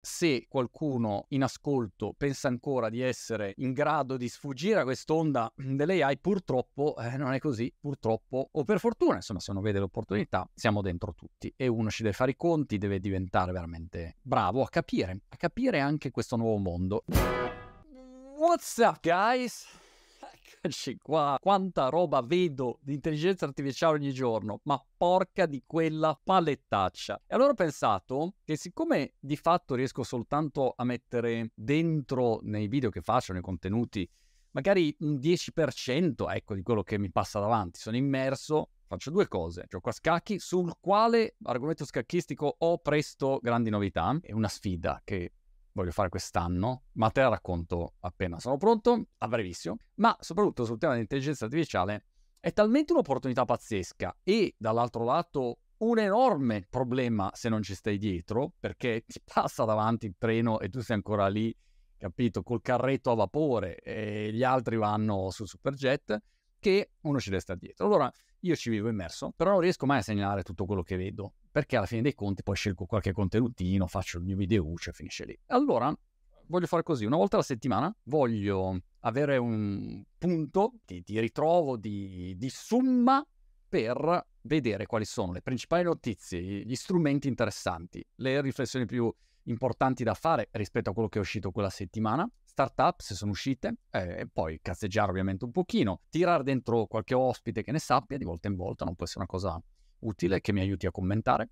se qualcuno in ascolto pensa ancora di essere in grado di sfuggire a quest'onda dell'AI, purtroppo eh, non è così, purtroppo, o per fortuna, insomma, se uno vede l'opportunità, siamo dentro tutti e uno ci deve fare i conti, deve diventare veramente bravo a capire, a capire anche questo nuovo mondo. What's up, guys? Eccoci qua, quanta roba vedo di intelligenza artificiale ogni giorno, ma porca di quella palettaccia. E allora ho pensato che siccome di fatto riesco soltanto a mettere dentro nei video che faccio, nei contenuti, magari un 10% ecco di quello che mi passa davanti, sono immerso faccio due cose. Gioco a scacchi, sul quale argomento scacchistico ho presto grandi novità. È una sfida che voglio fare quest'anno, ma te la racconto appena sono pronto, a brevissimo, ma soprattutto sul tema dell'intelligenza artificiale è talmente un'opportunità pazzesca e dall'altro lato un enorme problema se non ci stai dietro, perché ti passa davanti il treno e tu sei ancora lì, capito, col carretto a vapore e gli altri vanno sul superjet, che uno ci stare dietro. Allora io ci vivo immerso, però non riesco mai a segnalare tutto quello che vedo perché alla fine dei conti poi scelgo qualche contenutino, faccio il mio videuccio e finisce lì. Allora, voglio fare così, una volta alla settimana voglio avere un punto di, di ritrovo, di, di summa per vedere quali sono le principali notizie, gli strumenti interessanti, le riflessioni più importanti da fare rispetto a quello che è uscito quella settimana, startup se sono uscite, eh, e poi cazzeggiare ovviamente un pochino, tirare dentro qualche ospite che ne sappia di volta in volta, non può essere una cosa utile che mi aiuti a commentare.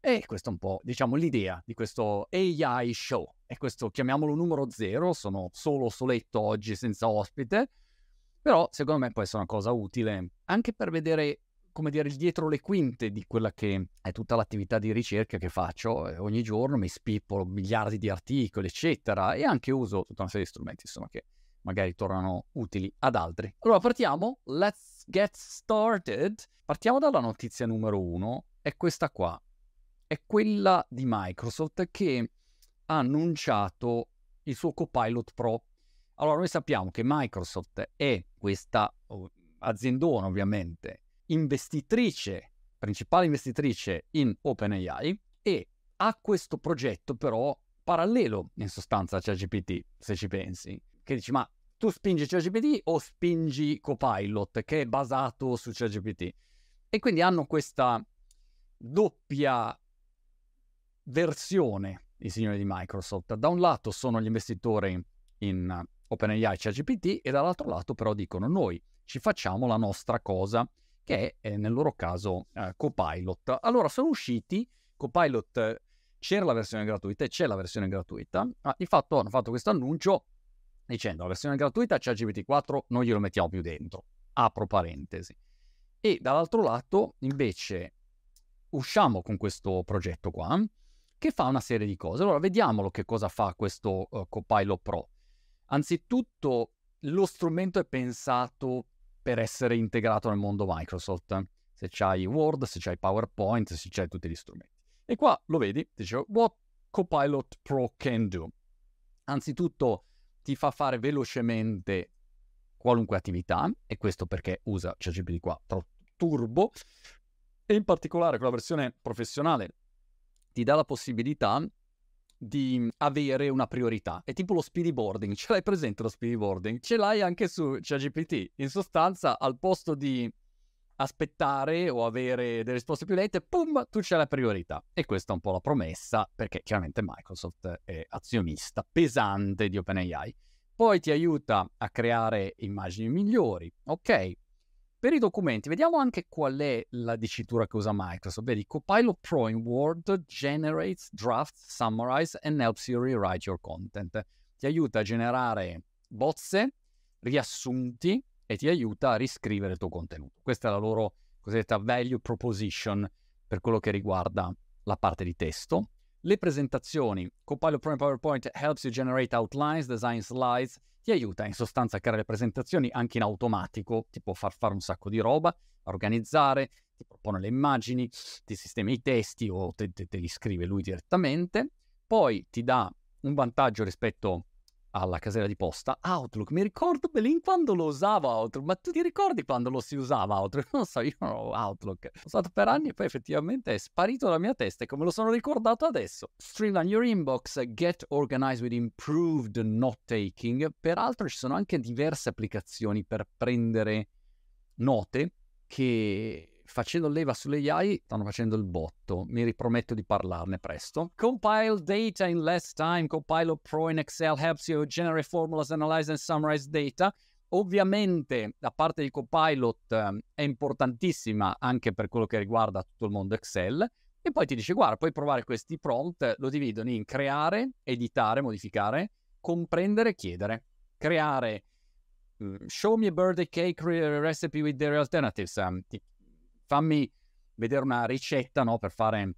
E questa è un po', diciamo, l'idea di questo AI show. E questo chiamiamolo numero zero, sono solo soletto oggi senza ospite, però secondo me può essere una cosa utile anche per vedere, come dire, il dietro le quinte di quella che è tutta l'attività di ricerca che faccio. E ogni giorno mi spippolo miliardi di articoli, eccetera, e anche uso tutta una serie di strumenti, insomma, che magari tornano utili ad altri. Allora partiamo, let's get started. Partiamo dalla notizia numero uno, è questa qua. È quella di Microsoft che ha annunciato il suo Copilot Pro. Allora noi sappiamo che Microsoft è questa oh, aziendona ovviamente investitrice, principale investitrice in OpenAI e ha questo progetto però parallelo in sostanza a ChatGPT, se ci pensi, che dici ma tu spingi ChatGPT o spingi Copilot che è basato su ChatGPT? E quindi hanno questa doppia versione i signori di Microsoft. Da un lato sono gli investitori in OpenAI ChatGPT e dall'altro lato però dicono noi ci facciamo la nostra cosa che è nel loro caso eh, Copilot. Allora sono usciti Copilot c'era la versione gratuita e c'è la versione gratuita. Ah, di fatto hanno fatto questo annuncio dicendo la versione gratuita ChatGPT 4 non glielo mettiamo più dentro. Apro parentesi. E dall'altro lato, invece, usciamo con questo progetto qua, che fa una serie di cose. Allora, vediamolo che cosa fa questo uh, Copilot Pro. Anzitutto, lo strumento è pensato per essere integrato nel mondo Microsoft. Se c'hai Word, se c'hai PowerPoint, se c'hai tutti gli strumenti. E qua lo vedi, dice What Copilot Pro can do. Anzitutto ti fa fare velocemente qualunque attività, e questo perché usa ChatGPT 4 Turbo, e in particolare con la versione professionale ti dà la possibilità di avere una priorità. È tipo lo speedy boarding, ce l'hai presente lo speedy boarding? Ce l'hai anche su ChatGPT. In sostanza, al posto di aspettare o avere delle risposte più lente, pum, tu c'hai la priorità. E questa è un po' la promessa, perché chiaramente Microsoft è azionista pesante di OpenAI. Poi ti aiuta a creare immagini migliori, ok? Per i documenti, vediamo anche qual è la dicitura che usa Microsoft. Vedi, Copilot Pro in Word generates, drafts, summarize and helps you rewrite your content. Ti aiuta a generare bozze, riassunti e ti aiuta a riscrivere il tuo contenuto. Questa è la loro cosiddetta value proposition per quello che riguarda la parte di testo. Le presentazioni, Copilot Pro in PowerPoint helps you generate outlines, design slides, ti aiuta in sostanza a creare le presentazioni anche in automatico, ti può far fare un sacco di roba, organizzare, ti propone le immagini, ti sistema i testi o te, te, te li scrive lui direttamente, poi ti dà un vantaggio rispetto alla casella di posta, Outlook, mi ricordo bene quando lo usavo Outlook, ma tu ti ricordi quando lo si usava Outlook? Non so, io non ho Outlook, ho usato per anni e poi effettivamente è sparito dalla mia testa e come lo sono ricordato adesso. Streamline your inbox, get organized with improved note taking, peraltro ci sono anche diverse applicazioni per prendere note che facendo leva sulle AI stanno facendo il botto. Mi riprometto di parlarne presto. Compile data in less time. Compile Pro in Excel helps you generate formulas, analyze and summarize data. Ovviamente la parte di Copilot eh, è importantissima anche per quello che riguarda tutto il mondo Excel. E poi ti dice, guarda, puoi provare questi prompt, lo dividono in creare, editare, modificare, comprendere, chiedere. Creare, mm, show me a birthday cake recipe with dairy alternatives. Um, ti fammi vedere una ricetta no, per fare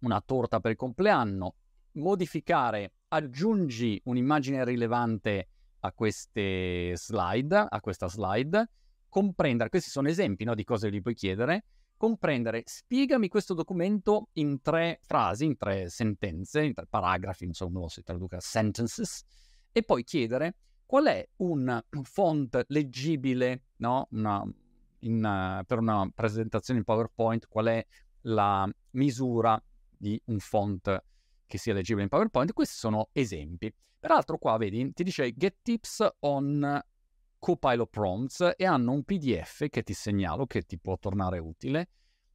una torta per il compleanno, modificare, aggiungi un'immagine rilevante a queste slide, a questa slide, comprendere, questi sono esempi no, di cose che gli puoi chiedere, comprendere, spiegami questo documento in tre frasi, in tre sentenze, in tre paragrafi, come lo si traduca, sentences, e poi chiedere qual è un font leggibile, no? una, in, uh, per una presentazione in PowerPoint qual è la misura di un font che sia leggibile in PowerPoint. Questi sono esempi. Peraltro qua vedi, ti dice Get Tips on Copilot Prompts e hanno un PDF che ti segnalo che ti può tornare utile,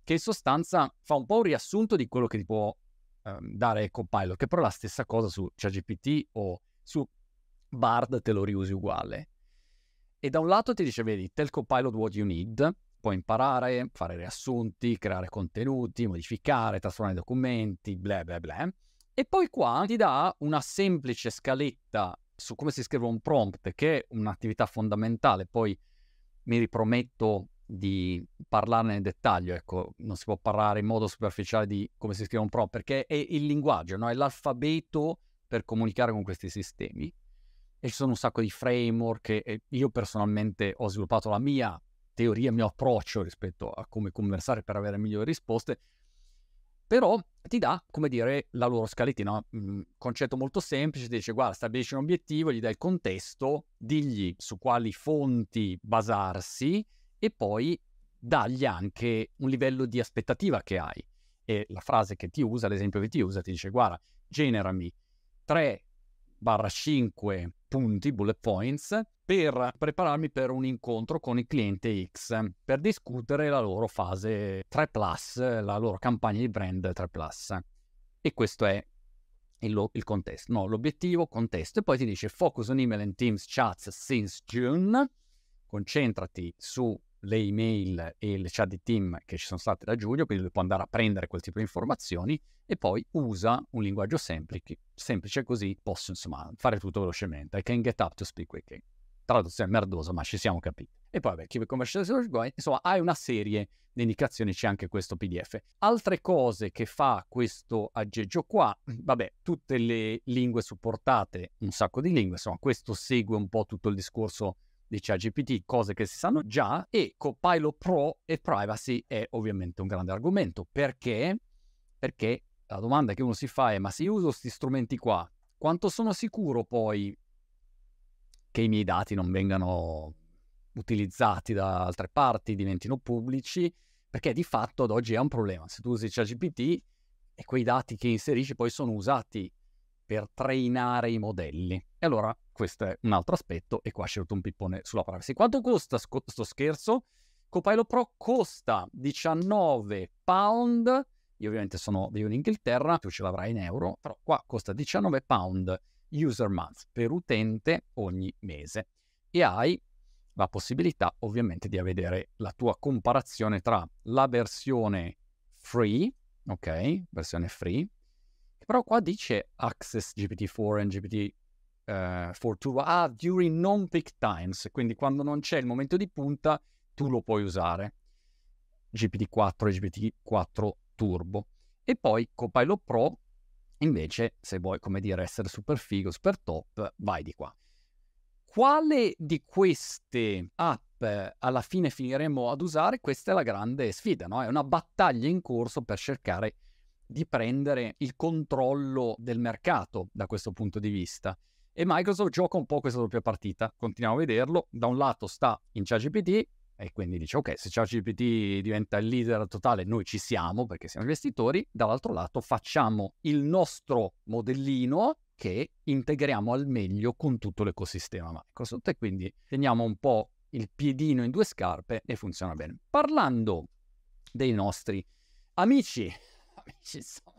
che in sostanza fa un po' un riassunto di quello che ti può eh, dare Copilot, che però è la stessa cosa su ChatGPT o su Bard te lo riusi uguale. E da un lato ti dice, vedi, tell Copilot what you need, puoi imparare, fare riassunti, creare contenuti, modificare, trasformare documenti, bla bla bla. E poi qua ti dà una semplice scaletta su come si scrive un prompt, che è un'attività fondamentale. Poi mi riprometto di parlarne nel dettaglio, ecco, non si può parlare in modo superficiale di come si scrive un prompt, perché è il linguaggio, no? è l'alfabeto per comunicare con questi sistemi e ci sono un sacco di framework e io personalmente ho sviluppato la mia teoria, il mio approccio rispetto a come conversare per avere migliori risposte, però ti dà, come dire, la loro scaletina, un concetto molto semplice, dice guarda, stabilisci un obiettivo, gli dai il contesto, digli su quali fonti basarsi e poi dagli anche un livello di aspettativa che hai. E la frase che ti usa, l'esempio che ti usa, ti dice guarda, generami tre barra 5 punti, bullet points, per prepararmi per un incontro con il cliente X per discutere la loro fase 3 plus, la loro campagna di brand 3 plus. E questo è il, il contesto, no, l'obiettivo, contesto. E poi ti dice focus on email and Teams chats since June, concentrati su le email e le chat di team che ci sono state da giugno, quindi può andare a prendere quel tipo di informazioni e poi usa un linguaggio semplice, semplice così posso insomma fare tutto velocemente. I can get up to speak quickly. Traduzione merdosa, ma ci siamo capiti. E poi vabbè, keep conversation insomma hai una serie di indicazioni, c'è anche questo PDF. Altre cose che fa questo aggeggio qua, vabbè, tutte le lingue supportate, un sacco di lingue, insomma questo segue un po' tutto il discorso di ChatGPT, cose che si sanno già, e Copilot Pro e privacy è ovviamente un grande argomento. Perché? Perché la domanda che uno si fa è, ma se io uso questi strumenti qua, quanto sono sicuro poi che i miei dati non vengano utilizzati da altre parti, diventino pubblici? Perché di fatto ad oggi è un problema. Se tu usi ChatGPT e quei dati che inserisci poi sono usati per trainare i modelli. E allora questo è un altro aspetto e qua c'è un pippone sulla privacy. Quanto costa sc- sto scherzo? Copilot Pro costa 19 pound, io ovviamente sono, vivo in Inghilterra, tu ce l'avrai in euro, però qua costa 19 pound user month per utente ogni mese e hai la possibilità ovviamente di vedere la tua comparazione tra la versione free, ok, versione free, però qua dice Access GPT-4 and GPT uh, Turbo. Ah, during non-peak times, quindi quando non c'è il momento di punta, tu lo puoi usare. GPT-4 e GPT-4 Turbo. E poi Copilot Pro, invece, se vuoi, come dire, essere super figo, super top, vai di qua. Quale di queste app alla fine finiremo ad usare? Questa è la grande sfida, no? È una battaglia in corso per cercare di prendere il controllo del mercato da questo punto di vista. E Microsoft gioca un po' questa doppia partita, continuiamo a vederlo, da un lato sta in ChatGPT e quindi dice ok, se ChatGPT diventa il leader totale noi ci siamo perché siamo investitori, dall'altro lato facciamo il nostro modellino che integriamo al meglio con tutto l'ecosistema Microsoft e quindi teniamo un po' il piedino in due scarpe e funziona bene. Parlando dei nostri amici, amici sono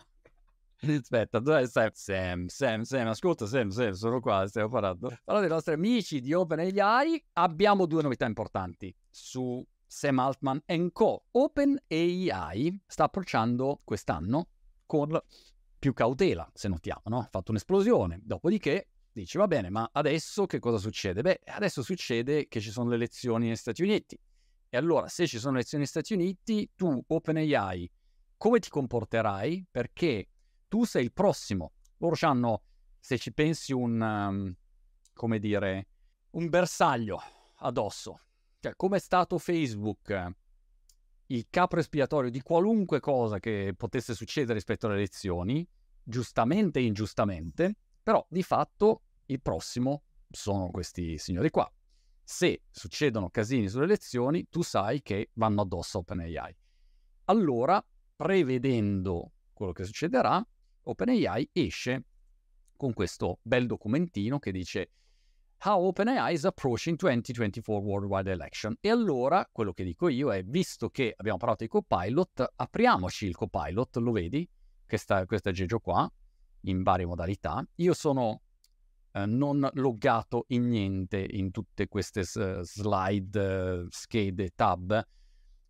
Aspetta, dove sei? Sam, Sam, Sam, ascolta Sam, Sam, sono qua, stiamo parlando. Parlando dei nostri amici di OpenAI, abbiamo due novità importanti su Sam Altman Co. OpenAI sta approcciando quest'anno con più cautela, se notiamo, no? Ha fatto un'esplosione, dopodiché dice va bene, ma adesso che cosa succede? Beh, adesso succede che ci sono le elezioni negli Stati Uniti. E allora, se ci sono le elezioni negli Stati Uniti, tu, OpenAI, come ti comporterai? Perché tu sei il prossimo. Loro hanno, se ci pensi, un, um, come dire, un bersaglio addosso. Cioè, come è stato Facebook il capo espiatorio di qualunque cosa che potesse succedere rispetto alle elezioni, giustamente e ingiustamente, però di fatto il prossimo sono questi signori qua. Se succedono casini sulle elezioni, tu sai che vanno addosso a OpenAI. Allora, prevedendo quello che succederà, OpenAI esce con questo bel documentino che dice How OpenAI is approaching 2024 worldwide election. E allora quello che dico io è, visto che abbiamo parlato di Copilot, apriamoci il Copilot, lo vedi? Questa, questo aggeggio qua, in varie modalità. Io sono eh, non loggato in niente in tutte queste slide, uh, schede, tab,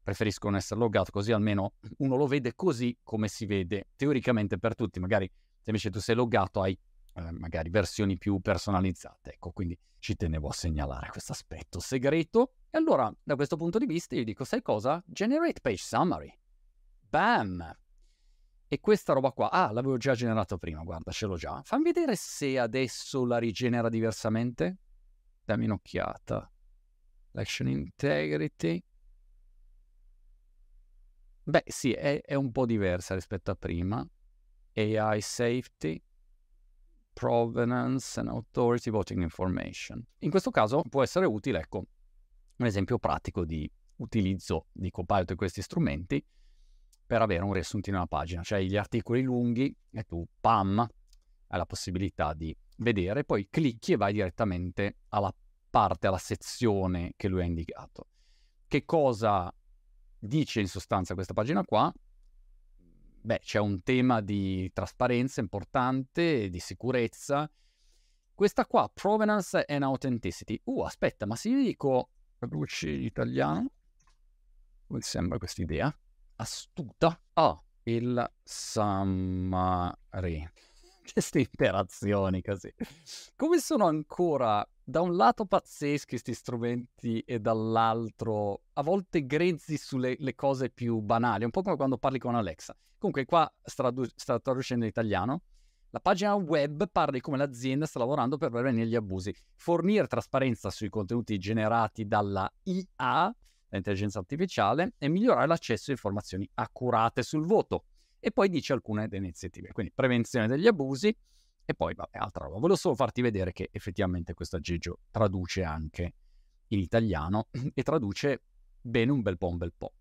preferisco non essere loggato così almeno uno lo vede così come si vede teoricamente per tutti. Magari se invece tu sei loggato hai eh, magari versioni più personalizzate. Ecco, quindi ci tenevo a segnalare questo aspetto segreto. E allora, da questo punto di vista, io dico, sai cosa? Generate page summary. Bam! E questa roba qua, ah, l'avevo già generato prima, guarda, ce l'ho già. Fammi vedere se adesso la rigenera diversamente. Dammi un'occhiata. Action integrity. Beh, sì, è, è un po' diversa rispetto a prima. AI safety, provenance and authority voting information. In questo caso può essere utile, ecco, un esempio pratico di utilizzo di Copilot e questi strumenti per avere un riassuntino alla pagina, cioè gli articoli lunghi e tu, pam, hai la possibilità di vedere, poi clicchi e vai direttamente alla parte, alla sezione che lui ha indicato. Che cosa dice in sostanza questa pagina qua? Beh, c'è un tema di trasparenza importante, di sicurezza. Questa qua, provenance and authenticity. Uh, aspetta, ma se io dico traduci italiano, come sembra questa idea? Astuta. Ah, il summary. Queste interazioni così. Come sono ancora da un lato pazzeschi questi strumenti e dall'altro a volte grezzi sulle cose più banali, un po' come quando parli con Alexa. Comunque qua sta, sta traducendo in italiano. La pagina web parla di come l'azienda sta lavorando per prevenire gli abusi, fornire trasparenza sui contenuti generati dalla IA, l'intelligenza artificiale, e migliorare l'accesso a informazioni accurate sul voto. E poi dice alcune delle iniziative, quindi prevenzione degli abusi, e poi, vabbè, altra roba. Volevo solo farti vedere che effettivamente questo aggeggio traduce anche in italiano e traduce bene un bel po' un bel po'.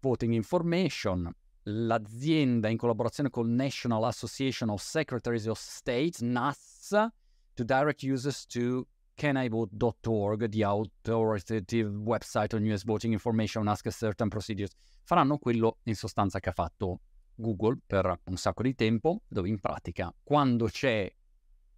Voting Information, l'azienda in collaborazione con National Association of Secretaries of State, NAS, to direct users to canivote.org, the authoritative website on US voting information, ask certain procedures. Faranno quello in sostanza che ha fatto Google per un sacco di tempo, dove in pratica quando c'è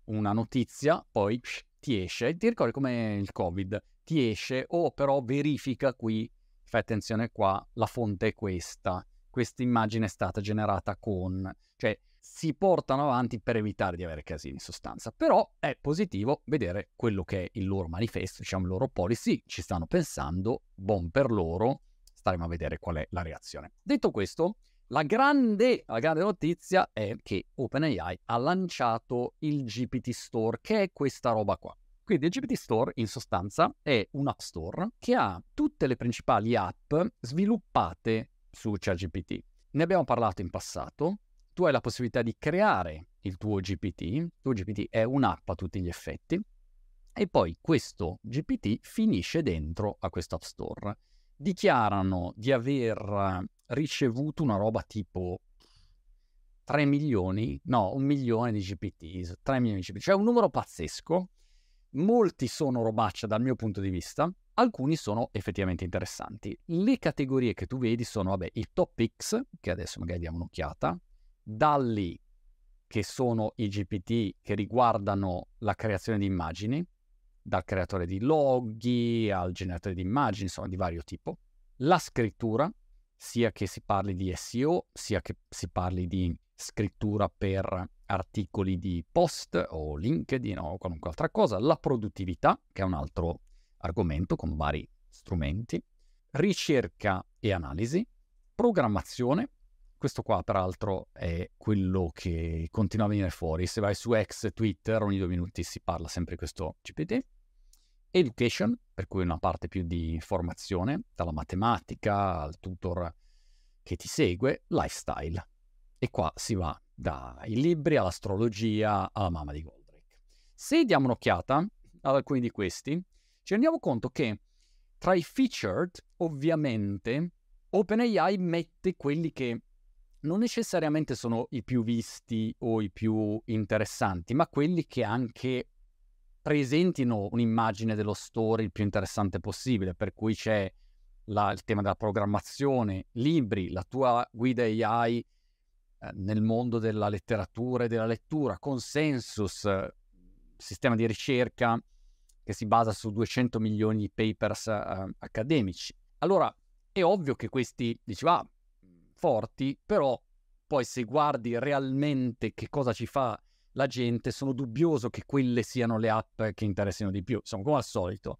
una notizia, poi psh, ti esce, ti ricordi come il Covid, ti esce, o oh, però verifica qui, fai attenzione qua, la fonte è questa, questa immagine è stata generata con, cioè si portano avanti per evitare di avere casini in sostanza. Però è positivo vedere quello che è il loro manifesto, diciamo il loro policy, ci stanno pensando, buon per loro, staremo a vedere qual è la reazione. Detto questo, la grande, la grande, notizia è che OpenAI ha lanciato il GPT Store, che è questa roba qua. Quindi il GPT Store in sostanza è un app store che ha tutte le principali app sviluppate su ChatGPT. Ne abbiamo parlato in passato, tu hai la possibilità di creare il tuo GPT, il tuo GPT è un'app a tutti gli effetti, e poi questo GPT finisce dentro a questo App Store. Dichiarano di aver ricevuto una roba tipo 3 milioni, no, un milione di GPT, 3 milioni di GPT, cioè un numero pazzesco. Molti sono robaccia dal mio punto di vista, alcuni sono effettivamente interessanti. Le categorie che tu vedi sono, vabbè, i top X, che adesso magari diamo un'occhiata, dalli che sono i GPT che riguardano la creazione di immagini, dal creatore di loghi al generatore di immagini, insomma di vario tipo, la scrittura, sia che si parli di SEO, sia che si parli di scrittura per articoli di post o LinkedIn o qualunque altra cosa, la produttività, che è un altro argomento con vari strumenti, ricerca e analisi, programmazione, questo qua peraltro è quello che continua a venire fuori, se vai su X, Twitter, ogni due minuti si parla sempre di questo GPT, education, per cui una parte più di formazione, dalla matematica al tutor che ti segue, lifestyle. E qua si va dai libri all'astrologia alla mamma di Goldrake. Se diamo un'occhiata ad alcuni di questi, ci rendiamo conto che tra i featured, ovviamente, OpenAI mette quelli che non necessariamente sono i più visti o i più interessanti, ma quelli che anche presentino un'immagine dello store il più interessante possibile, per cui c'è la, il tema della programmazione, libri, la tua guida AI eh, nel mondo della letteratura e della lettura, consensus, eh, sistema di ricerca che si basa su 200 milioni di papers eh, accademici. Allora, è ovvio che questi, diceva, ah, forti, però poi se guardi realmente che cosa ci fa la gente, sono dubbioso che quelle siano le app che interessino di più. Insomma, come al solito.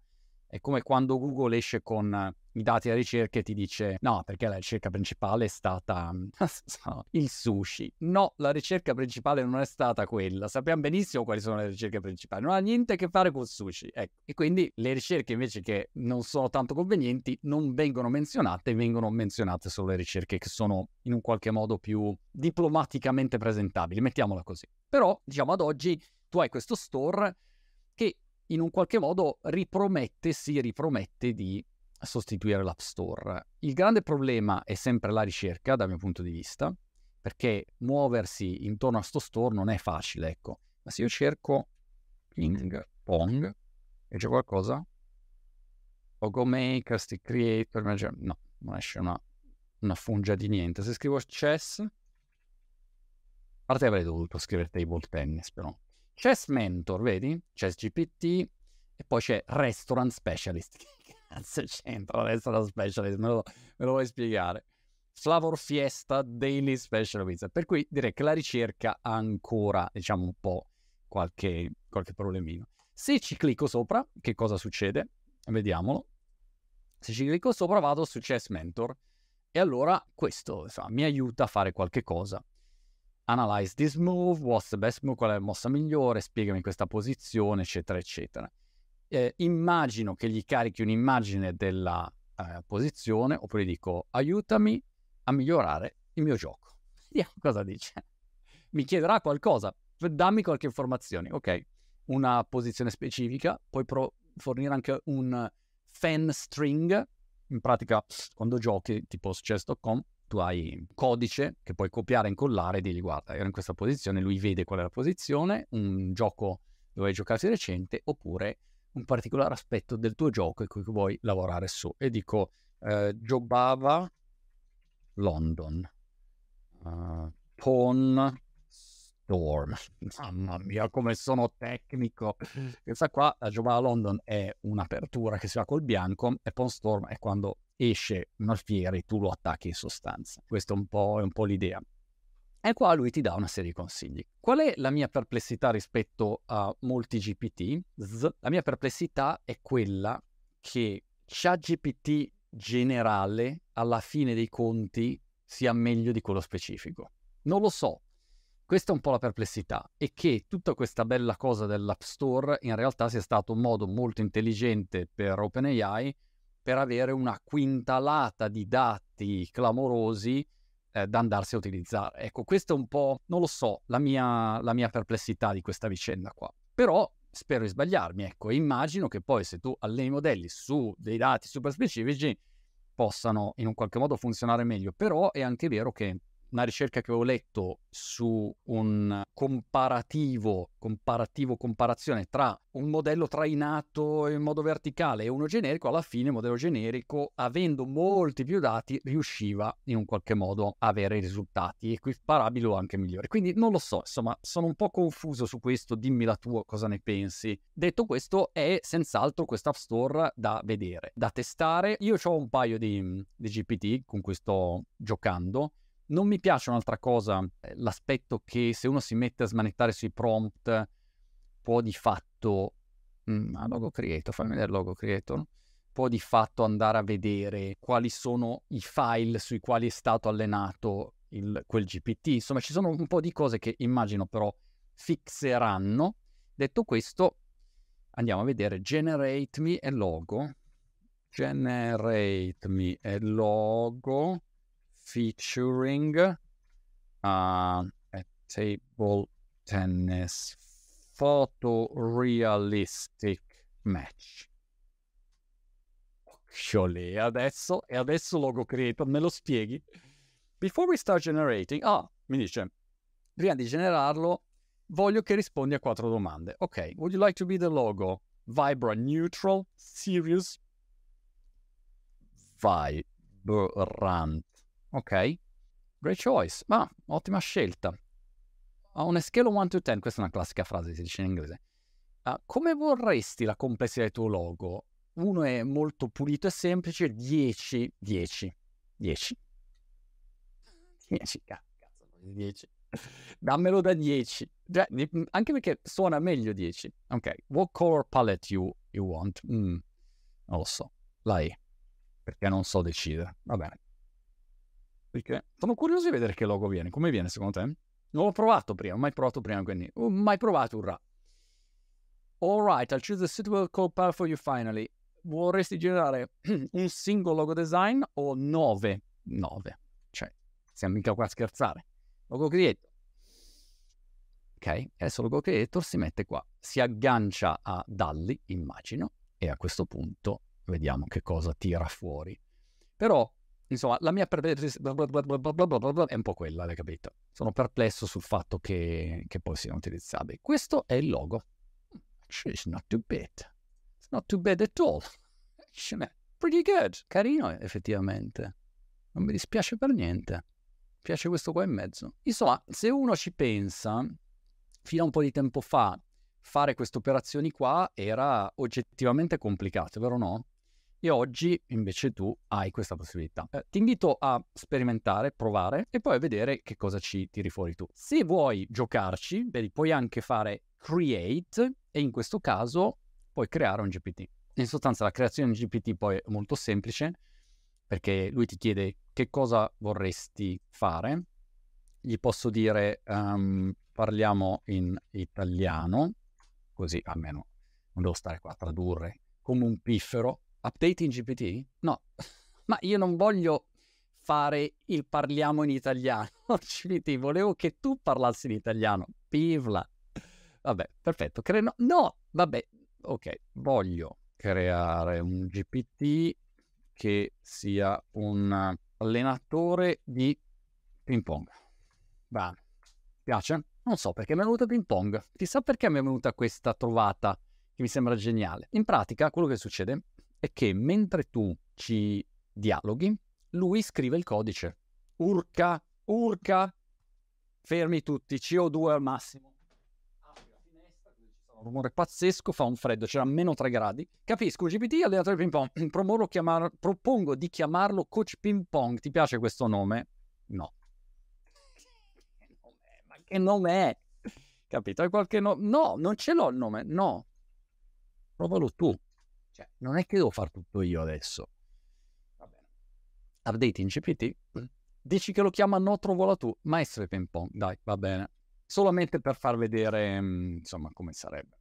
È come quando Google esce con i dati della ricerca e ti dice no, perché la ricerca principale è stata il sushi. No, la ricerca principale non è stata quella. Sappiamo benissimo quali sono le ricerche principali. Non ha niente a che fare con sushi. Ecco. E quindi le ricerche invece che non sono tanto convenienti non vengono menzionate, vengono menzionate solo le ricerche che sono in un qualche modo più diplomaticamente presentabili, mettiamola così. Però, diciamo ad oggi, tu hai questo store in un qualche modo ripromette, si ripromette di sostituire l'App Store. Il grande problema è sempre la ricerca, dal mio punto di vista, perché muoversi intorno a sto store non è facile, ecco. Ma se io cerco ping pong e c'è qualcosa, logo maker, stick creator, no, non esce una, una fungia di niente. Se scrivo chess, a parte avrei dovuto scrivere table tennis, però. Chess Mentor, vedi? Chess GPT e poi c'è Restaurant Specialist. Che cazzo c'entra Restaurant Specialist? Me lo, me lo vuoi spiegare? Flavor Fiesta Daily Special Pizza. Per cui direi che la ricerca ha ancora, diciamo, un po' qualche, qualche problemino. Se ci clicco sopra, che cosa succede? Vediamolo. Se ci clicco sopra vado su Chess Mentor e allora questo insomma, mi aiuta a fare qualche cosa analyze this move, what's the best move, qual è la mossa migliore, spiegami questa posizione, eccetera, eccetera. Eh, immagino che gli carichi un'immagine della eh, posizione oppure dico aiutami a migliorare il mio gioco. Vediamo cosa dice. Mi chiederà qualcosa, dammi qualche informazione. Ok, una posizione specifica, puoi pro- fornire anche un fan string, in pratica quando giochi tipo su chess.com tu hai un codice che puoi copiare e incollare e digli guarda, ero in questa posizione, lui vede qual è la posizione, un gioco dove di recente, oppure un particolare aspetto del tuo gioco e cui vuoi lavorare su. E dico, eh, giocava London, uh, Pawn Storm. Mamma mia, come sono tecnico. Questa qua, la giocava London, è un'apertura che si fa col bianco e Pawn Storm è quando esce un alfiere tu lo attacchi in sostanza. Questa è un po', è un po' l'idea. E qua lui ti dà una serie di consigli. Qual è la mia perplessità rispetto a molti GPT? La mia perplessità è quella che ChatGPT generale alla fine dei conti sia meglio di quello specifico. Non lo so. Questa è un po' la perplessità e che tutta questa bella cosa dell'App Store in realtà sia stato un modo molto intelligente per OpenAI per avere una quintalata di dati clamorosi eh, da andarsi a utilizzare. Ecco, questa è un po', non lo so, la mia, la mia perplessità di questa vicenda qua. Però spero di sbagliarmi, ecco, immagino che poi se tu alleni i modelli su dei dati super specifici possano in un qualche modo funzionare meglio, però è anche vero che una ricerca che ho letto su un comparativo, comparativo, comparazione tra un modello trainato in modo verticale e uno generico, alla fine il modello generico, avendo molti più dati, riusciva in un qualche modo a avere risultati equiparabili o anche migliori. Quindi non lo so, insomma, sono un po' confuso su questo, dimmi la tua cosa ne pensi. Detto questo, è senz'altro questa Store da vedere, da testare. Io ho un paio di, di GPT con cui sto giocando non mi piace un'altra cosa, eh, l'aspetto che se uno si mette a smanettare sui prompt può di fatto... Mm, logo creator, fammi vedere logo creator. Può di fatto andare a vedere quali sono i file sui quali è stato allenato il, quel GPT. Insomma, ci sono un po' di cose che immagino però fixeranno. Detto questo, andiamo a vedere generate me a logo. Generate me a logo featuring uh, a table tennis photorealistic match. Occhioli, adesso, e adesso logo creator, me lo spieghi? Before we start generating, ah, mi dice, prima di generarlo, voglio che rispondi a quattro domande. Ok, would you like to be the logo? Vibra neutral, serious, vibrant, Ok, great choice. Ma ottima scelta. On a scale of 1 to 10, questa è una classica frase, si dice in inglese. Uh, come vorresti la complessità del tuo logo? Uno è molto pulito e semplice, 10, 10, 10. 10, cazzo, 10. Dammelo da 10. Cioè, anche perché suona meglio 10. Ok, what color palette you, you want? Mm, non lo so. La E. Perché non so decidere. Va bene. Perché sono curioso di vedere che logo viene. Come viene secondo te? Non l'ho provato prima, mai provato prima, quindi uh, mai provato, urrà. Alright, I'll choose a suitable code path for you finally. Vorresti generare un singolo logo design o nove? Nove. Cioè, siamo mica qua a scherzare. Logo creator. Ok, adesso logo creator si mette qua. Si aggancia a Dalli, immagino, e a questo punto vediamo che cosa tira fuori. Però Insomma, la mia perplessità è un po' quella, hai capito? Sono perplesso sul fatto che, che poi siano utilizzabili. Questo è il logo. Actually, it's not too bad. It's not too bad at all. Actually, pretty good. Carino, effettivamente. Non mi dispiace per niente. Mi piace questo qua in mezzo. Insomma, se uno ci pensa, fino a un po' di tempo fa, fare queste operazioni qua era oggettivamente complicato, vero no? E oggi invece tu hai questa possibilità. Eh, ti invito a sperimentare, provare e poi a vedere che cosa ci tiri fuori tu. Se vuoi giocarci, vedi, puoi anche fare create e in questo caso puoi creare un GPT. In sostanza la creazione di GPT poi è molto semplice perché lui ti chiede che cosa vorresti fare. Gli posso dire um, parliamo in italiano, così almeno non devo stare qua a tradurre come un piffero Update in GPT? No, ma io non voglio fare il parliamo in italiano. GPT, volevo che tu parlassi in italiano. Pivla. Vabbè, perfetto. Cre- no, no, vabbè, ok. Voglio creare un GPT che sia un allenatore di ping pong. Va, piace? Non so perché mi è venuta ping pong. Chissà perché mi è venuta questa trovata che mi sembra geniale. In pratica, quello che succede è che mentre tu ci dialoghi, lui scrive il codice. Urca, urca, fermi tutti, CO2 al massimo. Apri la finestra, quindi un rumore pazzesco, fa un freddo, c'era meno 3 gradi. Capisco, GPT allenatore ping pong. Chiamar- propongo di chiamarlo coach ping pong. Ti piace questo nome? No. Ma che nome è? Capito? Hai qualche nome? No, non ce l'ho il nome, no. Provalo tu. Cioè, non è che devo fare tutto io adesso. Va bene. Update in GPT. Dici che lo chiama no trovola tu. Maestro di ping pong. Dai, va bene. Solamente per far vedere, mm, insomma, come sarebbe.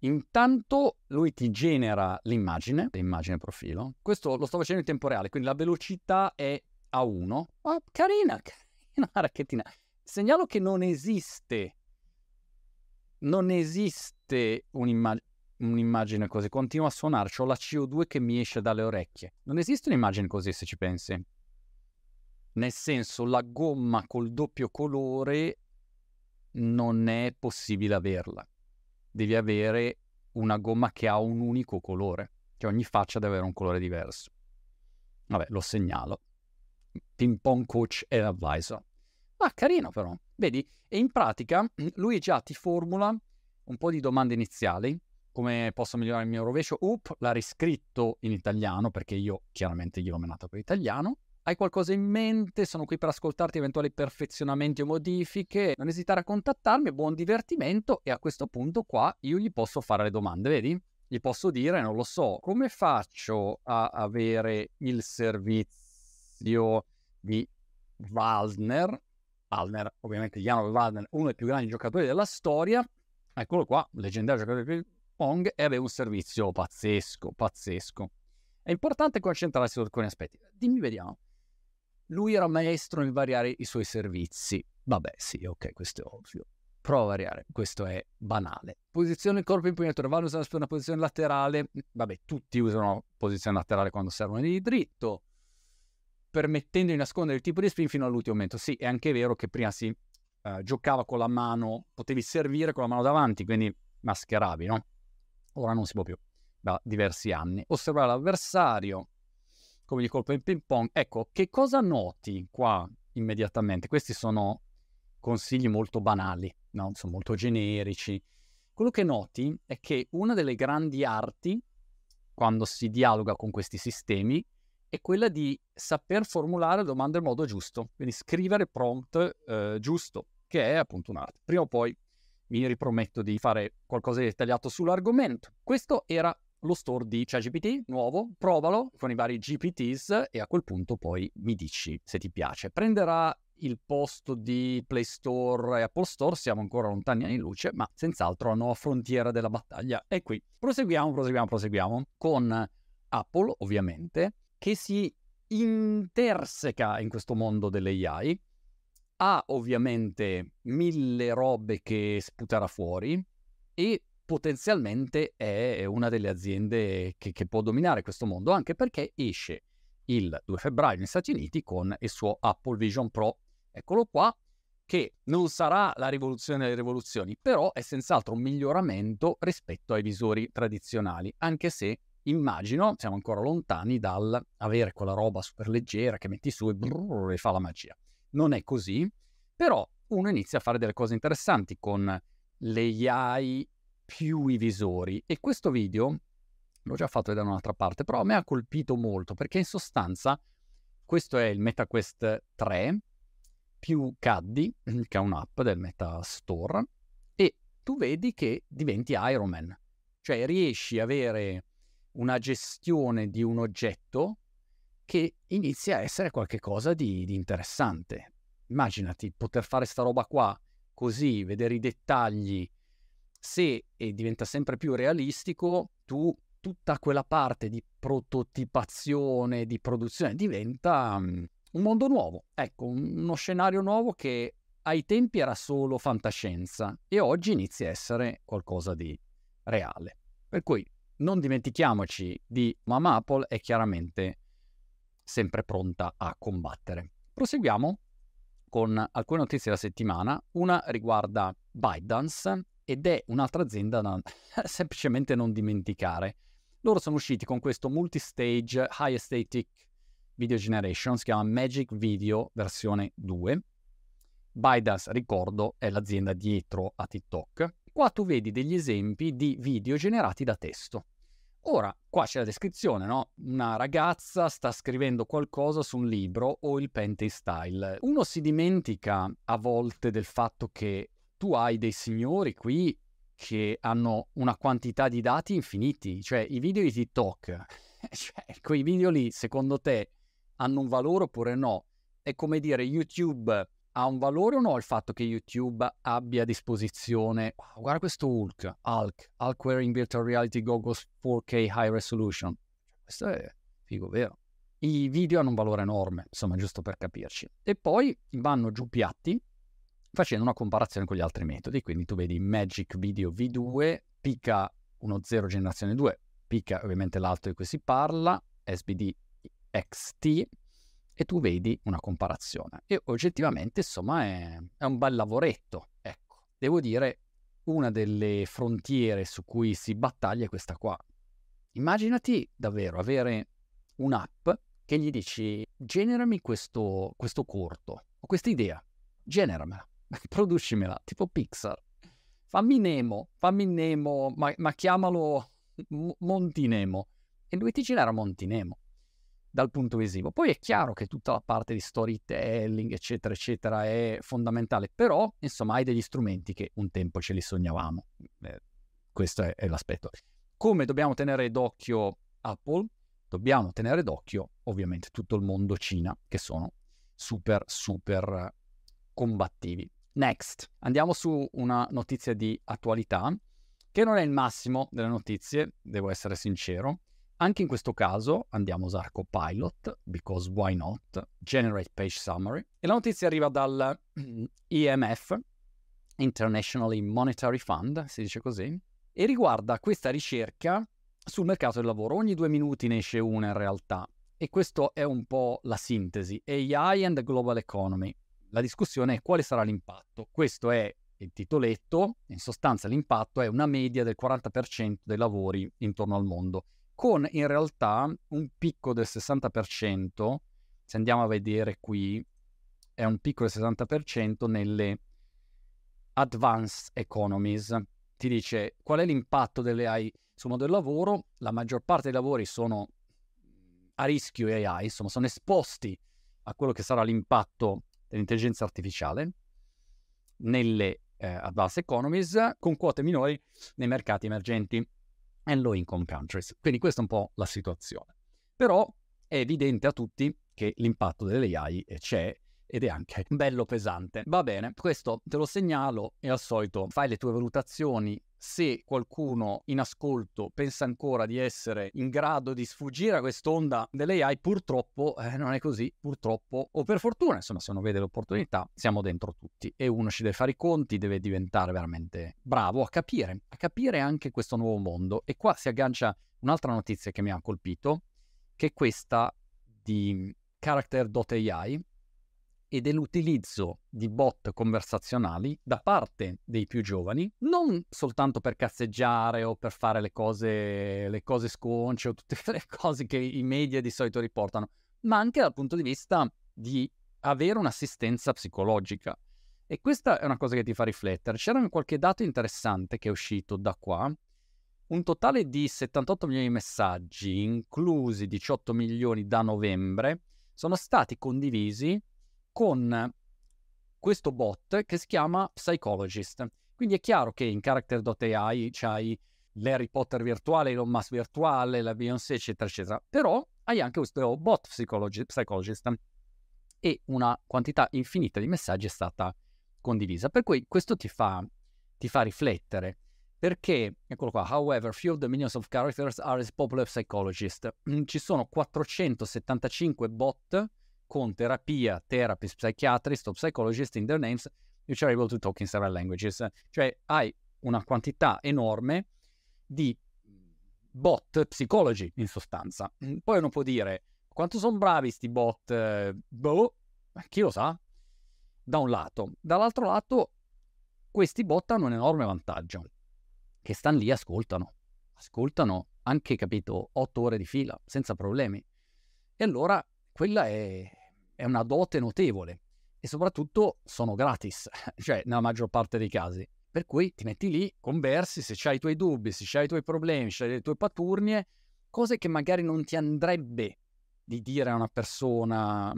Intanto lui ti genera l'immagine, l'immagine profilo. Questo lo sto facendo in tempo reale, quindi la velocità è a 1. Oh, carina, una racchettina. Segnalo che non esiste, non esiste un'immagine un'immagine così, continua a suonare, ho la CO2 che mi esce dalle orecchie. Non esiste un'immagine così se ci pensi. Nel senso, la gomma col doppio colore non è possibile averla. Devi avere una gomma che ha un unico colore, che ogni faccia deve avere un colore diverso. Vabbè, lo segnalo. Ping pong coach e advisor. Ah, carino però. Vedi? E in pratica lui già ti formula un po' di domande iniziali. Come posso migliorare il mio rovescio? Up, l'ha riscritto in italiano perché io chiaramente gliel'ho menato per italiano. Hai qualcosa in mente? Sono qui per ascoltarti eventuali perfezionamenti o modifiche. Non esitare a contattarmi, buon divertimento e a questo punto qua io gli posso fare le domande, vedi? Gli posso dire, non lo so, come faccio a avere il servizio di Waldner Waldner, ovviamente Jan Waldner, uno dei più grandi giocatori della storia, eccolo qua, leggendario giocatore pong, e aveva un servizio pazzesco, pazzesco. È importante concentrarsi su alcuni aspetti. Dimmi, vediamo. Lui era maestro nel variare i suoi servizi. Vabbè, sì, ok, questo è ovvio. Prova a variare, questo è banale. Posizione del corpo impugnatore, vale usare una posizione laterale. Vabbè, tutti usano posizione laterale quando servono di dritto permettendo di nascondere il tipo di spin fino all'ultimo momento. Sì, è anche vero che prima si uh, giocava con la mano, potevi servire con la mano davanti, quindi mascheravi, no? Ora non si può più, da diversi anni. Osservare l'avversario, come gli colpa in ping pong. Ecco, che cosa noti qua immediatamente? Questi sono consigli molto banali, no? Sono molto generici. Quello che noti è che una delle grandi arti, quando si dialoga con questi sistemi, è quella di saper formulare domande in modo giusto, quindi scrivere prompt eh, giusto, che è appunto un'arte. Prima o poi mi riprometto di fare qualcosa di dettagliato sull'argomento. Questo era lo store di ChatGPT nuovo, provalo con i vari GPTs e a quel punto poi mi dici se ti piace. Prenderà il posto di Play Store e Apple Store, siamo ancora lontani anni luce, ma senz'altro la nuova frontiera della battaglia è qui. Proseguiamo, proseguiamo, proseguiamo con Apple, ovviamente, che si interseca in questo mondo dell'AI, ha ovviamente mille robe che sputerà fuori e potenzialmente è una delle aziende che, che, può dominare questo mondo, anche perché esce il 2 febbraio negli Stati Uniti con il suo Apple Vision Pro. Eccolo qua, che non sarà la rivoluzione delle rivoluzioni, però è senz'altro un miglioramento rispetto ai visori tradizionali, anche se immagino siamo ancora lontani dal avere quella roba super leggera che metti su e, brrr, e fa la magia. Non è così, però uno inizia a fare delle cose interessanti con le AI più i visori. E questo video l'ho già fatto da un'altra parte, però a me ha colpito molto perché in sostanza questo è il MetaQuest 3 più Caddy, che è un'app del Meta Store, e tu vedi che diventi Iron Man, cioè riesci a avere una gestione di un oggetto che inizia a essere qualcosa di, di interessante. Immaginati poter fare sta roba qua così, vedere i dettagli, se e diventa sempre più realistico, tu tutta quella parte di prototipazione, di produzione diventa um, un mondo nuovo. Ecco, uno scenario nuovo che ai tempi era solo fantascienza e oggi inizia a essere qualcosa di reale. Per cui non dimentichiamoci di Mama Apple è chiaramente sempre pronta a combattere. Proseguiamo con alcune notizie della settimana. Una riguarda ByteDance ed è un'altra azienda da semplicemente non dimenticare. Loro sono usciti con questo multistage high aesthetic video generation, si chiama Magic Video versione 2. ByteDance, ricordo, è l'azienda dietro a TikTok Qua tu vedi degli esempi di video generati da testo. Ora, qua c'è la descrizione, no? Una ragazza sta scrivendo qualcosa su un libro o il painting style. Uno si dimentica a volte del fatto che tu hai dei signori qui che hanno una quantità di dati infiniti, cioè i video di TikTok, cioè quei video lì secondo te hanno un valore oppure no? È come dire YouTube ha un valore o no il fatto che YouTube abbia a disposizione, oh, guarda questo Hulk, Hulk, Hulk wearing virtual reality goggles 4K high resolution. Questo è figo, vero? I video hanno un valore enorme, insomma, giusto per capirci. E poi vanno giù piatti facendo una comparazione con gli altri metodi. Quindi tu vedi Magic Video V2, Pica 1.0 generazione 2, Pica ovviamente l'altro di cui si parla, SBD XT, e tu vedi una comparazione. E oggettivamente, insomma, è, è un bel lavoretto. Ecco, devo dire, una delle frontiere su cui si battaglia è questa qua. Immaginati davvero avere un'app che gli dici generami questo, questo corto o questa idea, generamela, producimela, tipo Pixar. Fammi Nemo, fammi Nemo, ma, ma chiamalo Monti Nemo. E lui ti genera Monti Nemo dal punto visivo. Poi è chiaro che tutta la parte di storytelling, eccetera, eccetera, è fondamentale, però, insomma, hai degli strumenti che un tempo ce li sognavamo. Eh, questo è, è l'aspetto. Come dobbiamo tenere d'occhio Apple? Dobbiamo tenere d'occhio, ovviamente, tutto il mondo Cina, che sono super, super combattivi. Next, andiamo su una notizia di attualità, che non è il massimo delle notizie, devo essere sincero, anche in questo caso andiamo a usare Copilot, because why not, Generate Page Summary. E la notizia arriva dal IMF, Internationally Monetary Fund, si dice così, e riguarda questa ricerca sul mercato del lavoro. Ogni due minuti ne esce una in realtà. E questo è un po' la sintesi. AI and the Global Economy. La discussione è quale sarà l'impatto. Questo è il titoletto. In sostanza l'impatto è una media del 40% dei lavori intorno al mondo con in realtà un picco del 60%, se andiamo a vedere qui, è un picco del 60% nelle advanced economies. Ti dice qual è l'impatto delle AI sul mondo del lavoro, la maggior parte dei lavori sono a rischio AI, insomma sono esposti a quello che sarà l'impatto dell'intelligenza artificiale nelle eh, advanced economies con quote minori nei mercati emergenti and low income countries. Quindi questa è un po' la situazione. Però è evidente a tutti che l'impatto delle AI c'è ed è anche bello pesante. Va bene, questo te lo segnalo e al solito fai le tue valutazioni. Se qualcuno in ascolto pensa ancora di essere in grado di sfuggire a quest'onda delle AI, purtroppo eh, non è così, purtroppo, o per fortuna, insomma, se uno vede l'opportunità, siamo dentro tutti e uno ci deve fare i conti, deve diventare veramente bravo a capire, a capire anche questo nuovo mondo. E qua si aggancia un'altra notizia che mi ha colpito, che è questa di Character.ai, e dell'utilizzo di bot conversazionali da parte dei più giovani, non soltanto per cazzeggiare o per fare le cose, le cose sconce o tutte le cose che i media di solito riportano, ma anche dal punto di vista di avere un'assistenza psicologica. E questa è una cosa che ti fa riflettere. C'era qualche dato interessante che è uscito da qua. Un totale di 78 milioni di messaggi, inclusi 18 milioni da novembre, sono stati condivisi con questo bot che si chiama Psychologist. Quindi è chiaro che in Character.ai c'hai l'Harry Potter virtuale, Elon Musk virtuale, la Beyoncé, eccetera, eccetera. Però hai anche questo bot Psychologist e una quantità infinita di messaggi è stata condivisa. Per cui questo ti fa, ti fa riflettere. Perché, eccolo qua, however, few of the millions of characters are as popular psychologist. Ci sono 475 bot con terapia, therapist, psychiatrist o psychologist in their names, which are able to talk in several languages. Cioè hai una quantità enorme di bot psicologi in sostanza. Poi uno può dire quanto sono bravi sti bot? Boh, chi lo sa? Da un lato. Dall'altro lato, questi bot hanno un enorme vantaggio, che stanno lì e ascoltano. Ascoltano anche, capito, otto ore di fila, senza problemi. E allora quella è, è una dote notevole e soprattutto sono gratis, cioè nella maggior parte dei casi. Per cui ti metti lì, conversi, se hai i tuoi dubbi, se hai i tuoi problemi, se hai le tue paturnie, cose che magari non ti andrebbe di dire a una persona,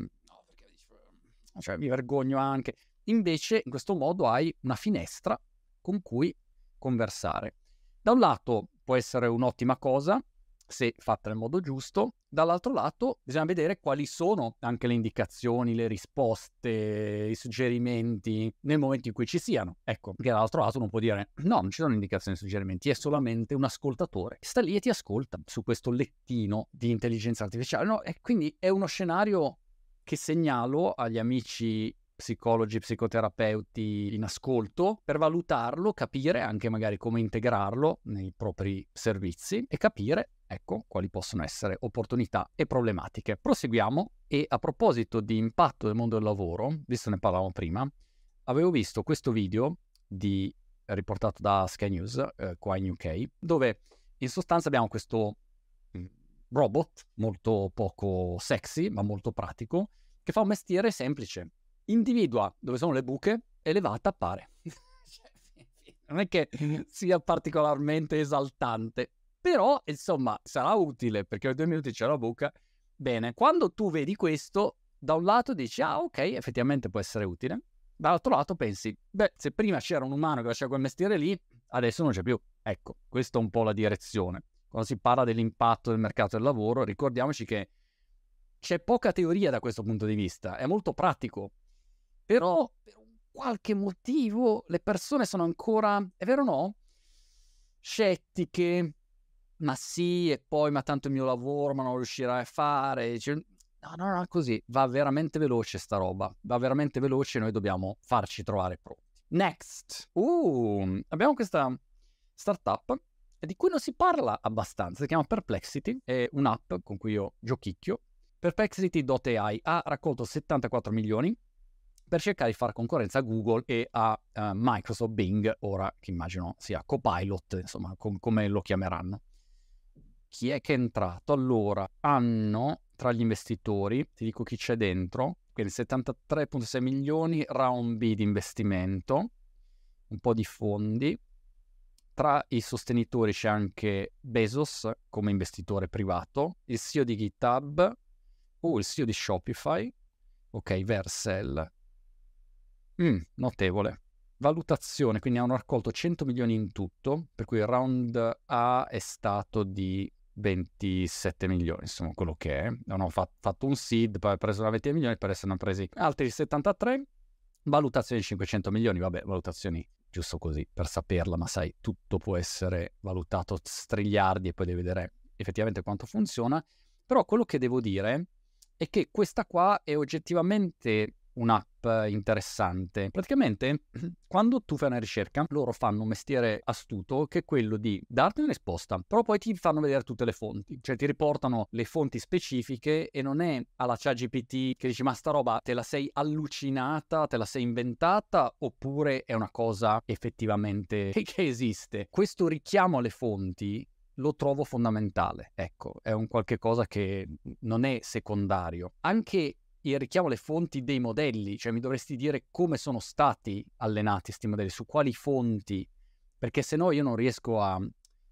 cioè, mi vergogno anche. Invece in questo modo hai una finestra con cui conversare. Da un lato può essere un'ottima cosa, se fatta nel modo giusto. Dall'altro lato bisogna vedere quali sono anche le indicazioni, le risposte, i suggerimenti nel momento in cui ci siano. Ecco, che dall'altro lato uno può dire no, non ci sono indicazioni e suggerimenti, è solamente un ascoltatore. Sta lì e ti ascolta su questo lettino di intelligenza artificiale. No? E quindi è uno scenario che segnalo agli amici psicologi, psicoterapeuti in ascolto per valutarlo, capire anche magari come integrarlo nei propri servizi e capire, ecco, quali possono essere opportunità e problematiche. Proseguiamo e a proposito di impatto del mondo del lavoro, visto ne parlavamo prima, avevo visto questo video di, riportato da Sky News eh, qua in UK, dove in sostanza abbiamo questo mm, robot molto poco sexy, ma molto pratico, che fa un mestiere semplice, individua dove sono le buche e le va a tappare. non è che sia particolarmente esaltante, però insomma sarà utile perché ogni due minuti c'è la buca. Bene, quando tu vedi questo, da un lato dici, ah ok, effettivamente può essere utile, dall'altro lato pensi, beh, se prima c'era un umano che faceva quel mestiere lì, adesso non c'è più. Ecco, questa è un po' la direzione. Quando si parla dell'impatto del mercato del lavoro, ricordiamoci che c'è poca teoria da questo punto di vista, è molto pratico. Però per qualche motivo le persone sono ancora, è vero o no? Scettiche, ma sì, e poi ma tanto il mio lavoro, ma non riuscirai a fare. Cioè, no, no, no, così, va veramente veloce sta roba, va veramente veloce e noi dobbiamo farci trovare pronti. Next, uh, abbiamo questa startup di cui non si parla abbastanza, si chiama Perplexity, è un'app con cui io giochicchio. Perplexity.ai ha raccolto 74 milioni, per cercare di fare concorrenza a Google e a uh, Microsoft Bing, ora che immagino sia Copilot, insomma, com- come lo chiameranno. Chi è che è entrato? Allora, hanno tra gli investitori, ti dico chi c'è dentro, quindi 73,6 milioni, round B di investimento, un po' di fondi. Tra i sostenitori c'è anche Bezos come investitore privato, il CEO di GitHub, o uh, il CEO di Shopify, ok, Vercel, Mm, notevole. Valutazione, quindi hanno raccolto 100 milioni in tutto, per cui il round A è stato di 27 milioni, insomma, quello che è. Hanno fat- fatto un seed, poi hanno preso una 20 milioni, per essere presi altri 73. Valutazione di 500 milioni, vabbè, valutazioni giusto così, per saperla, ma sai, tutto può essere valutato strigliardi e poi devi vedere effettivamente quanto funziona. Però quello che devo dire è che questa qua è oggettivamente un'app interessante. Praticamente, quando tu fai una ricerca, loro fanno un mestiere astuto che è quello di darti una risposta, però poi ti fanno vedere tutte le fonti, cioè ti riportano le fonti specifiche e non è alla chat GPT che dici ma sta roba te la sei allucinata, te la sei inventata oppure è una cosa effettivamente che esiste. Questo richiamo alle fonti lo trovo fondamentale. Ecco, è un qualche cosa che non è secondario. Anche il richiamo alle fonti dei modelli, cioè mi dovresti dire come sono stati allenati questi modelli, su quali fonti, perché se no io non riesco a,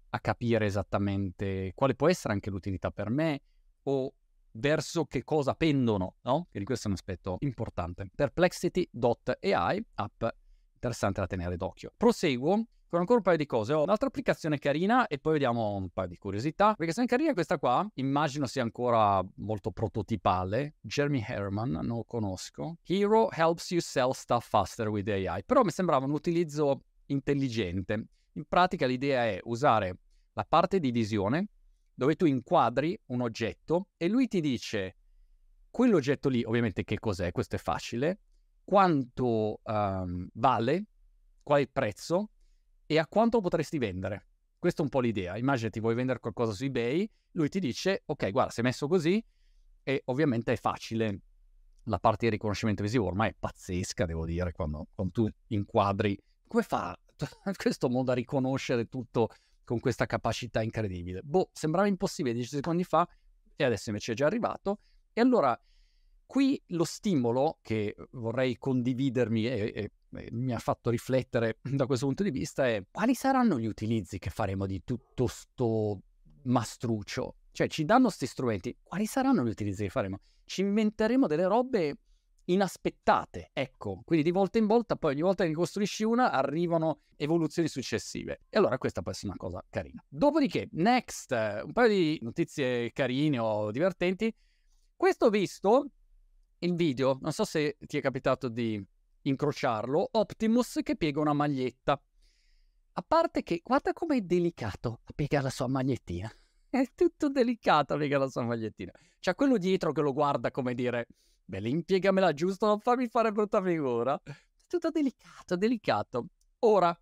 a capire esattamente quale può essere anche l'utilità per me o verso che cosa pendono, no? Quindi questo è un aspetto importante. Perplexity.ai, app interessante da tenere d'occhio. Proseguo con ancora un paio di cose. Ho un'altra applicazione carina e poi vediamo un paio di curiosità. L'applicazione carina è questa qua, immagino sia ancora molto prototipale. Jeremy Herman, non lo conosco. Hero helps you sell stuff faster with AI. Però mi sembrava un utilizzo intelligente. In pratica l'idea è usare la parte di visione dove tu inquadri un oggetto e lui ti dice quell'oggetto lì, ovviamente che cos'è, questo è facile, quanto um, vale, qual è il prezzo e a quanto potresti vendere. Questa è un po' l'idea. Immaginati, vuoi vendere qualcosa su eBay, lui ti dice, ok, guarda, sei messo così e ovviamente è facile. La parte di riconoscimento visivo ormai è pazzesca, devo dire, quando, quando tu inquadri. Come fa questo mondo a riconoscere tutto con questa capacità incredibile? Boh, sembrava impossibile 10 secondi fa e adesso invece è già arrivato. E allora Qui lo stimolo che vorrei condividermi e, e, mi ha fatto riflettere da questo punto di vista è quali saranno gli utilizzi che faremo di tutto sto mastruccio? Cioè ci danno questi strumenti, quali saranno gli utilizzi che faremo? Ci inventeremo delle robe inaspettate, ecco, quindi di volta in volta, poi ogni volta che ne costruisci una arrivano evoluzioni successive. E allora questa può essere una cosa carina. Dopodiché, next, un paio di notizie carine o divertenti. Questo visto il video, non so se ti è capitato di incrociarlo, Optimus che piega una maglietta. A parte che guarda com'è delicato a piegare la sua magliettina. È tutto delicato a piegare la sua magliettina. C'è quello dietro che lo guarda come dire, beh, impiegamela giusto, non farmi fare brutta figura. Tutto delicato, delicato. Ora,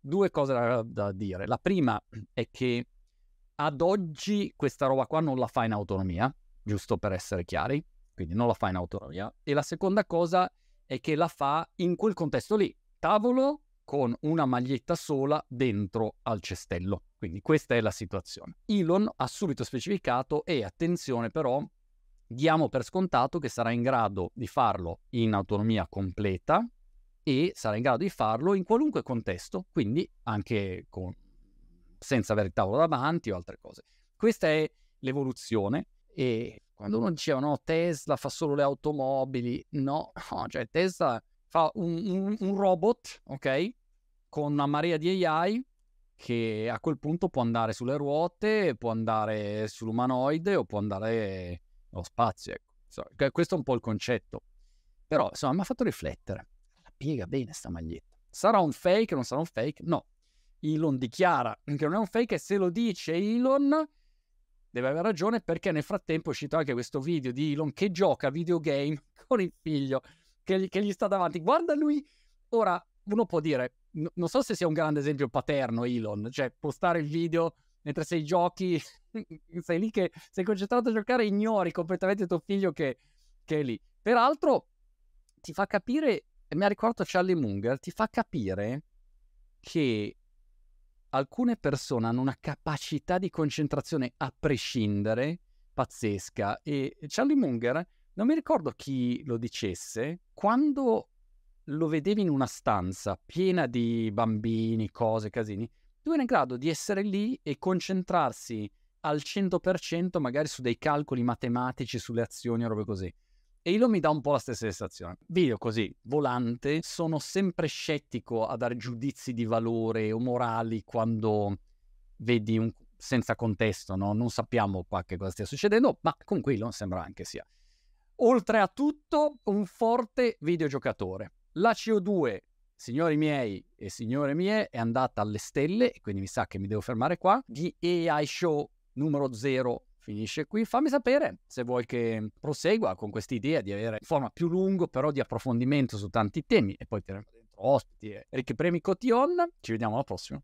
due cose da, da dire. La prima è che ad oggi questa roba qua non la fa in autonomia, giusto per essere chiari, quindi non la fa in autonomia. E la seconda cosa è che la fa in quel contesto lì, tavolo con una maglietta sola dentro al cestello. Quindi questa è la situazione. Elon ha subito specificato e attenzione però, diamo per scontato che sarà in grado di farlo in autonomia completa e sarà in grado di farlo in qualunque contesto, quindi anche con, senza avere il tavolo davanti o altre cose. Questa è l'evoluzione e quando uno diceva no, Tesla fa solo le automobili, no, no cioè Tesla fa un, un, un robot, ok? Con una marea di AI che a quel punto può andare sulle ruote, può andare sull'umanoide o può andare nello spazio. Ecco. questo è un po' il concetto. Però, insomma, mi ha fatto riflettere. La piega bene sta maglietta. Sarà un fake? Non sarà un fake? No. Elon dichiara che non è un fake e se lo dice Elon deve avere ragione perché nel frattempo è uscito anche questo video di Elon che gioca videogame con il figlio che gli, che gli sta davanti. Guarda lui. Ora, uno può dire, n- non so se sia un grande esempio paterno Elon, cioè postare il video mentre sei giochi, sei lì che sei concentrato a giocare ignori completamente tuo figlio che, che è lì. Peraltro ti fa capire, e mi ha ricordato Charlie Munger, ti fa capire che alcune persone hanno una capacità di concentrazione a prescindere pazzesca e Charlie Munger, non mi ricordo chi lo dicesse, quando lo vedevi in una stanza piena di bambini, cose, casini, lui era in grado di essere lì e concentrarsi al 100% magari su dei calcoli matematici, sulle azioni o robe così. E Ilo mi dà un po' la stessa sensazione. Video così, volante, sono sempre scettico a dare giudizi di valore o morali quando vedi un senza contesto, no? Non sappiamo qua che cosa stia succedendo, ma comunque Elon sembra anche sia. Oltre a tutto, un forte videogiocatore. La CO2, signori miei e signore mie, è andata alle stelle, quindi mi sa che mi devo fermare qua, di AI Show numero 0 finisce qui. Fammi sapere se vuoi che prosegua con quest'idea di avere un format più lungo, però di approfondimento su tanti temi e poi tirare dentro ospiti e ricchi premi cotillon. Ci vediamo alla prossima.